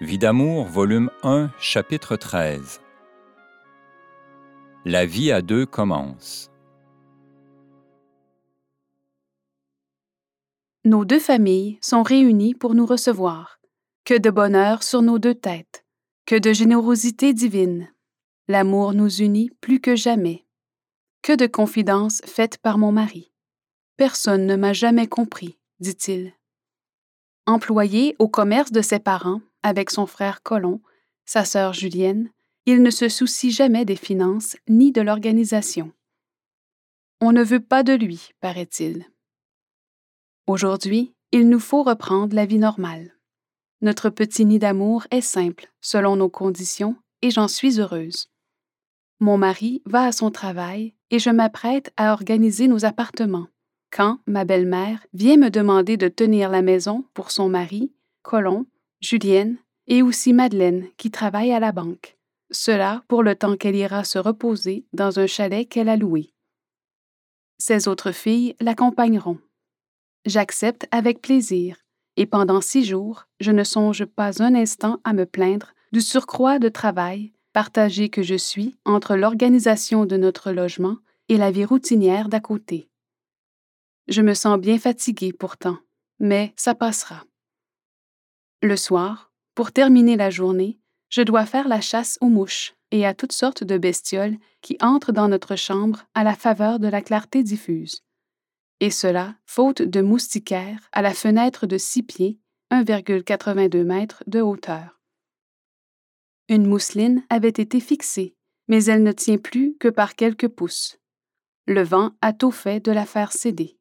Vie d'amour, volume 1, chapitre 13. La vie à deux commence. Nos deux familles sont réunies pour nous recevoir. Que de bonheur sur nos deux têtes, que de générosité divine. L'amour nous unit plus que jamais. Que de confidences faites par mon mari. Personne ne m'a jamais compris, dit-il. Employé au commerce de ses parents, avec son frère Colomb, sa sœur Julienne, il ne se soucie jamais des finances ni de l'organisation. On ne veut pas de lui, paraît-il. Aujourd'hui, il nous faut reprendre la vie normale. Notre petit nid d'amour est simple, selon nos conditions, et j'en suis heureuse. Mon mari va à son travail et je m'apprête à organiser nos appartements. Quand ma belle-mère vient me demander de tenir la maison pour son mari, Colomb, Julienne et aussi Madeleine qui travaille à la banque. Cela pour le temps qu'elle ira se reposer dans un chalet qu'elle a loué. Ses autres filles l'accompagneront. J'accepte avec plaisir, et pendant six jours, je ne songe pas un instant à me plaindre du surcroît de travail partagé que je suis entre l'organisation de notre logement et la vie routinière d'à côté. Je me sens bien fatiguée pourtant, mais ça passera. Le soir, pour terminer la journée, je dois faire la chasse aux mouches et à toutes sortes de bestioles qui entrent dans notre chambre à la faveur de la clarté diffuse. Et cela, faute de moustiquaires à la fenêtre de six pieds, 1,82 mètres de hauteur. Une mousseline avait été fixée, mais elle ne tient plus que par quelques pouces. Le vent a tôt fait de la faire céder.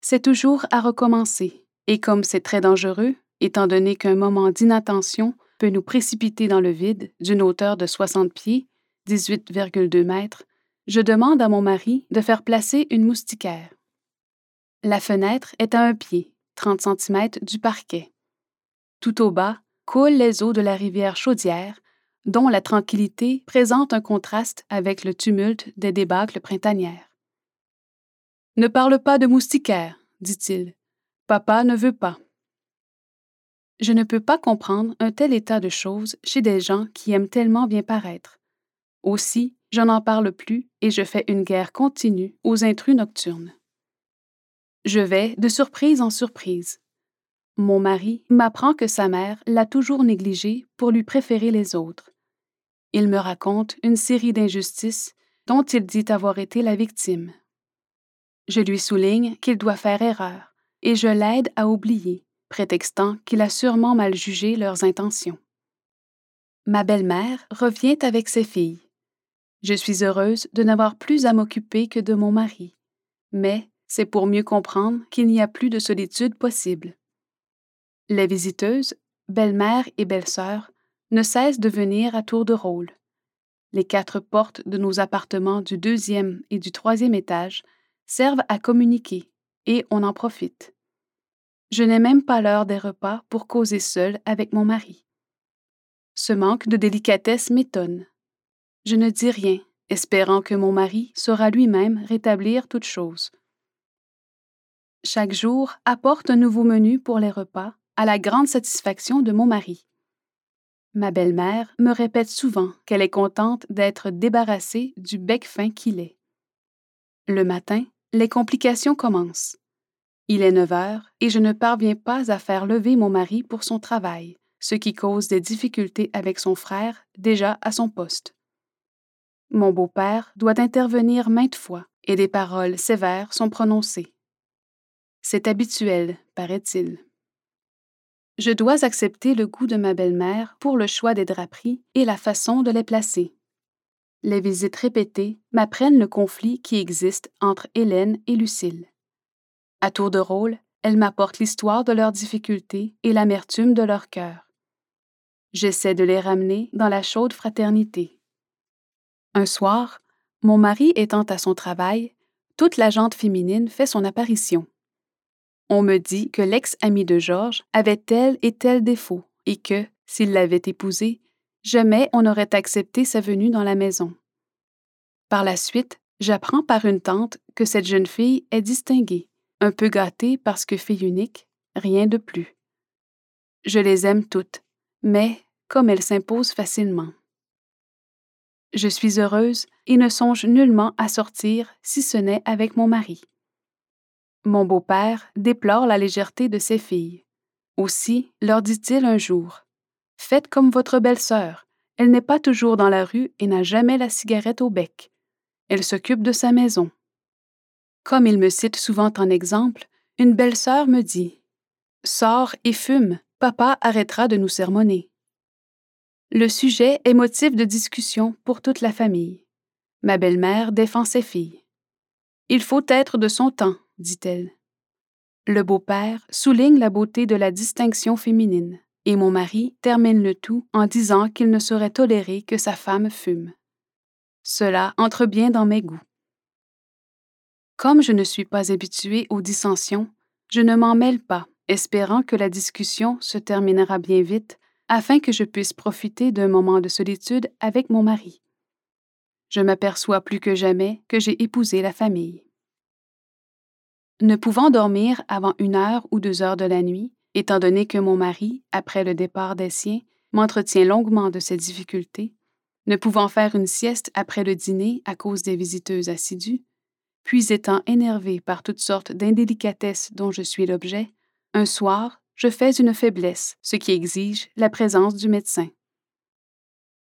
C'est toujours à recommencer, et comme c'est très dangereux, étant donné qu'un moment d'inattention peut nous précipiter dans le vide d'une hauteur de 60 pieds, 18,2 mètres, je demande à mon mari de faire placer une moustiquaire. La fenêtre est à un pied, 30 cm du parquet. Tout au bas coulent les eaux de la rivière Chaudière, dont la tranquillité présente un contraste avec le tumulte des débâcles printanières. Ne parle pas de moustiquaire, dit-il. Papa ne veut pas. Je ne peux pas comprendre un tel état de choses chez des gens qui aiment tellement bien paraître. Aussi, je n'en parle plus et je fais une guerre continue aux intrus nocturnes. Je vais de surprise en surprise. Mon mari m'apprend que sa mère l'a toujours négligé pour lui préférer les autres. Il me raconte une série d'injustices dont il dit avoir été la victime. Je lui souligne qu'il doit faire erreur et je l'aide à oublier prétextant qu'il a sûrement mal jugé leurs intentions. Ma belle-mère revient avec ses filles. Je suis heureuse de n'avoir plus à m'occuper que de mon mari, mais c'est pour mieux comprendre qu'il n'y a plus de solitude possible. Les visiteuses, belle-mère et belle-sœur, ne cessent de venir à tour de rôle. Les quatre portes de nos appartements du deuxième et du troisième étage servent à communiquer, et on en profite. Je n'ai même pas l'heure des repas pour causer seule avec mon mari. Ce manque de délicatesse m'étonne. Je ne dis rien, espérant que mon mari saura lui-même rétablir toute chose. Chaque jour apporte un nouveau menu pour les repas, à la grande satisfaction de mon mari. Ma belle-mère me répète souvent qu'elle est contente d'être débarrassée du bec fin qu'il est. Le matin, les complications commencent. Il est 9 heures et je ne parviens pas à faire lever mon mari pour son travail, ce qui cause des difficultés avec son frère déjà à son poste. Mon beau-père doit intervenir maintes fois et des paroles sévères sont prononcées. C'est habituel, paraît-il. Je dois accepter le goût de ma belle-mère pour le choix des draperies et la façon de les placer. Les visites répétées m'apprennent le conflit qui existe entre Hélène et Lucille. À tour de rôle, elles m'apportent l'histoire de leurs difficultés et l'amertume de leur cœur. J'essaie de les ramener dans la chaude fraternité. Un soir, mon mari étant à son travail, toute la jante féminine fait son apparition. On me dit que l'ex-ami de Georges avait tel et tel défaut et que, s'il l'avait épousée, jamais on n'aurait accepté sa venue dans la maison. Par la suite, j'apprends par une tante que cette jeune fille est distinguée un peu gâtée parce que fille unique, rien de plus. Je les aime toutes, mais comme elle s'impose facilement. Je suis heureuse et ne songe nullement à sortir si ce n'est avec mon mari. Mon beau-père déplore la légèreté de ses filles. Aussi leur dit-il un jour Faites comme votre belle-sœur. Elle n'est pas toujours dans la rue et n'a jamais la cigarette au bec. Elle s'occupe de sa maison. Comme il me cite souvent en exemple, une belle-sœur me dit Sors et fume, papa arrêtera de nous sermonner. Le sujet est motif de discussion pour toute la famille. Ma belle-mère défend ses filles. Il faut être de son temps, dit-elle. Le beau-père souligne la beauté de la distinction féminine, et mon mari termine le tout en disant qu'il ne saurait tolérer que sa femme fume. Cela entre bien dans mes goûts. Comme je ne suis pas habituée aux dissensions, je ne m'en mêle pas, espérant que la discussion se terminera bien vite afin que je puisse profiter d'un moment de solitude avec mon mari. Je m'aperçois plus que jamais que j'ai épousé la famille. Ne pouvant dormir avant une heure ou deux heures de la nuit, étant donné que mon mari, après le départ des siens, m'entretient longuement de ses difficultés, ne pouvant faire une sieste après le dîner à cause des visiteuses assidues, puis étant énervé par toutes sortes d'indélicatesses dont je suis l'objet, un soir, je fais une faiblesse, ce qui exige la présence du médecin.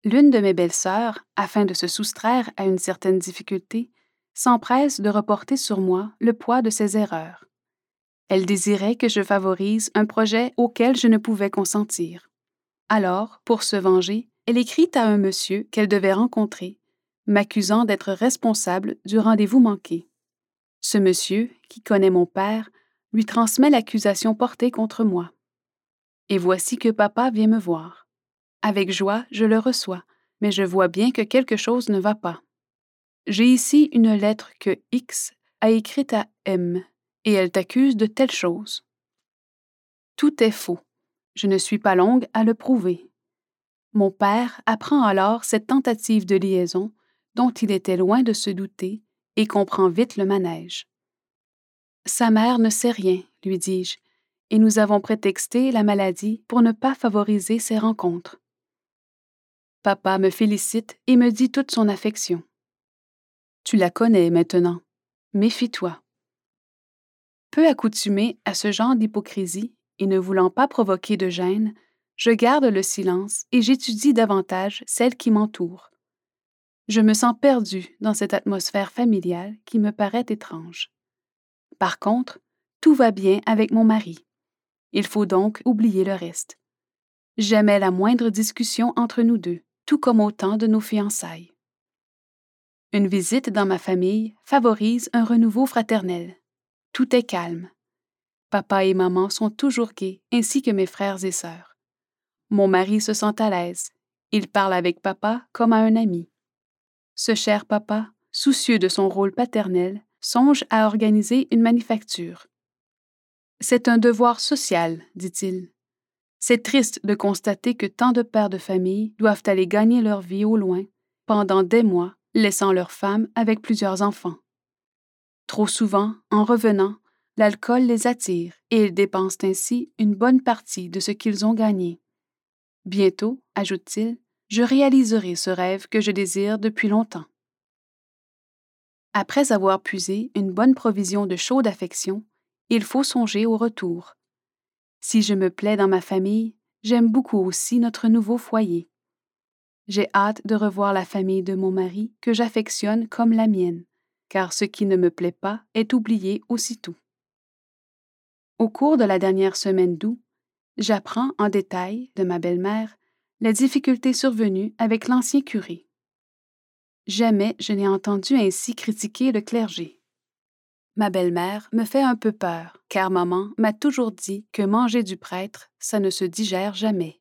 L'une de mes belles-sœurs, afin de se soustraire à une certaine difficulté, s'empresse de reporter sur moi le poids de ses erreurs. Elle désirait que je favorise un projet auquel je ne pouvais consentir. Alors, pour se venger, elle écrit à un monsieur qu'elle devait rencontrer, m'accusant d'être responsable du rendez-vous manqué. Ce monsieur, qui connaît mon père, lui transmet l'accusation portée contre moi. Et voici que papa vient me voir. Avec joie, je le reçois, mais je vois bien que quelque chose ne va pas. J'ai ici une lettre que X a écrite à M, et elle t'accuse de telle chose. Tout est faux. Je ne suis pas longue à le prouver. Mon père apprend alors cette tentative de liaison dont il était loin de se douter et comprend vite le manège. Sa mère ne sait rien, lui dis-je, et nous avons prétexté la maladie pour ne pas favoriser ces rencontres. Papa me félicite et me dit toute son affection. Tu la connais maintenant. Méfie-toi. Peu accoutumé à ce genre d'hypocrisie et ne voulant pas provoquer de gêne, je garde le silence et j'étudie davantage celle qui m'entoure. Je me sens perdu dans cette atmosphère familiale qui me paraît étrange. Par contre, tout va bien avec mon mari. Il faut donc oublier le reste. J'aimais la moindre discussion entre nous deux, tout comme au temps de nos fiançailles. Une visite dans ma famille favorise un renouveau fraternel. Tout est calme. Papa et maman sont toujours gais, ainsi que mes frères et sœurs. Mon mari se sent à l'aise. Il parle avec papa comme à un ami. Ce cher papa, soucieux de son rôle paternel, songe à organiser une manufacture. C'est un devoir social, dit-il. C'est triste de constater que tant de pères de famille doivent aller gagner leur vie au loin, pendant des mois, laissant leurs femmes avec plusieurs enfants. Trop souvent, en revenant, l'alcool les attire et ils dépensent ainsi une bonne partie de ce qu'ils ont gagné. Bientôt, ajoute-t-il, je réaliserai ce rêve que je désire depuis longtemps. Après avoir puisé une bonne provision de chaude affection, il faut songer au retour. Si je me plais dans ma famille, j'aime beaucoup aussi notre nouveau foyer. J'ai hâte de revoir la famille de mon mari que j'affectionne comme la mienne, car ce qui ne me plaît pas est oublié aussitôt. Au cours de la dernière semaine d'août, j'apprends en détail de ma belle-mère les difficultés survenues avec l'ancien curé. Jamais je n'ai entendu ainsi critiquer le clergé. Ma belle-mère me fait un peu peur, car maman m'a toujours dit que manger du prêtre, ça ne se digère jamais.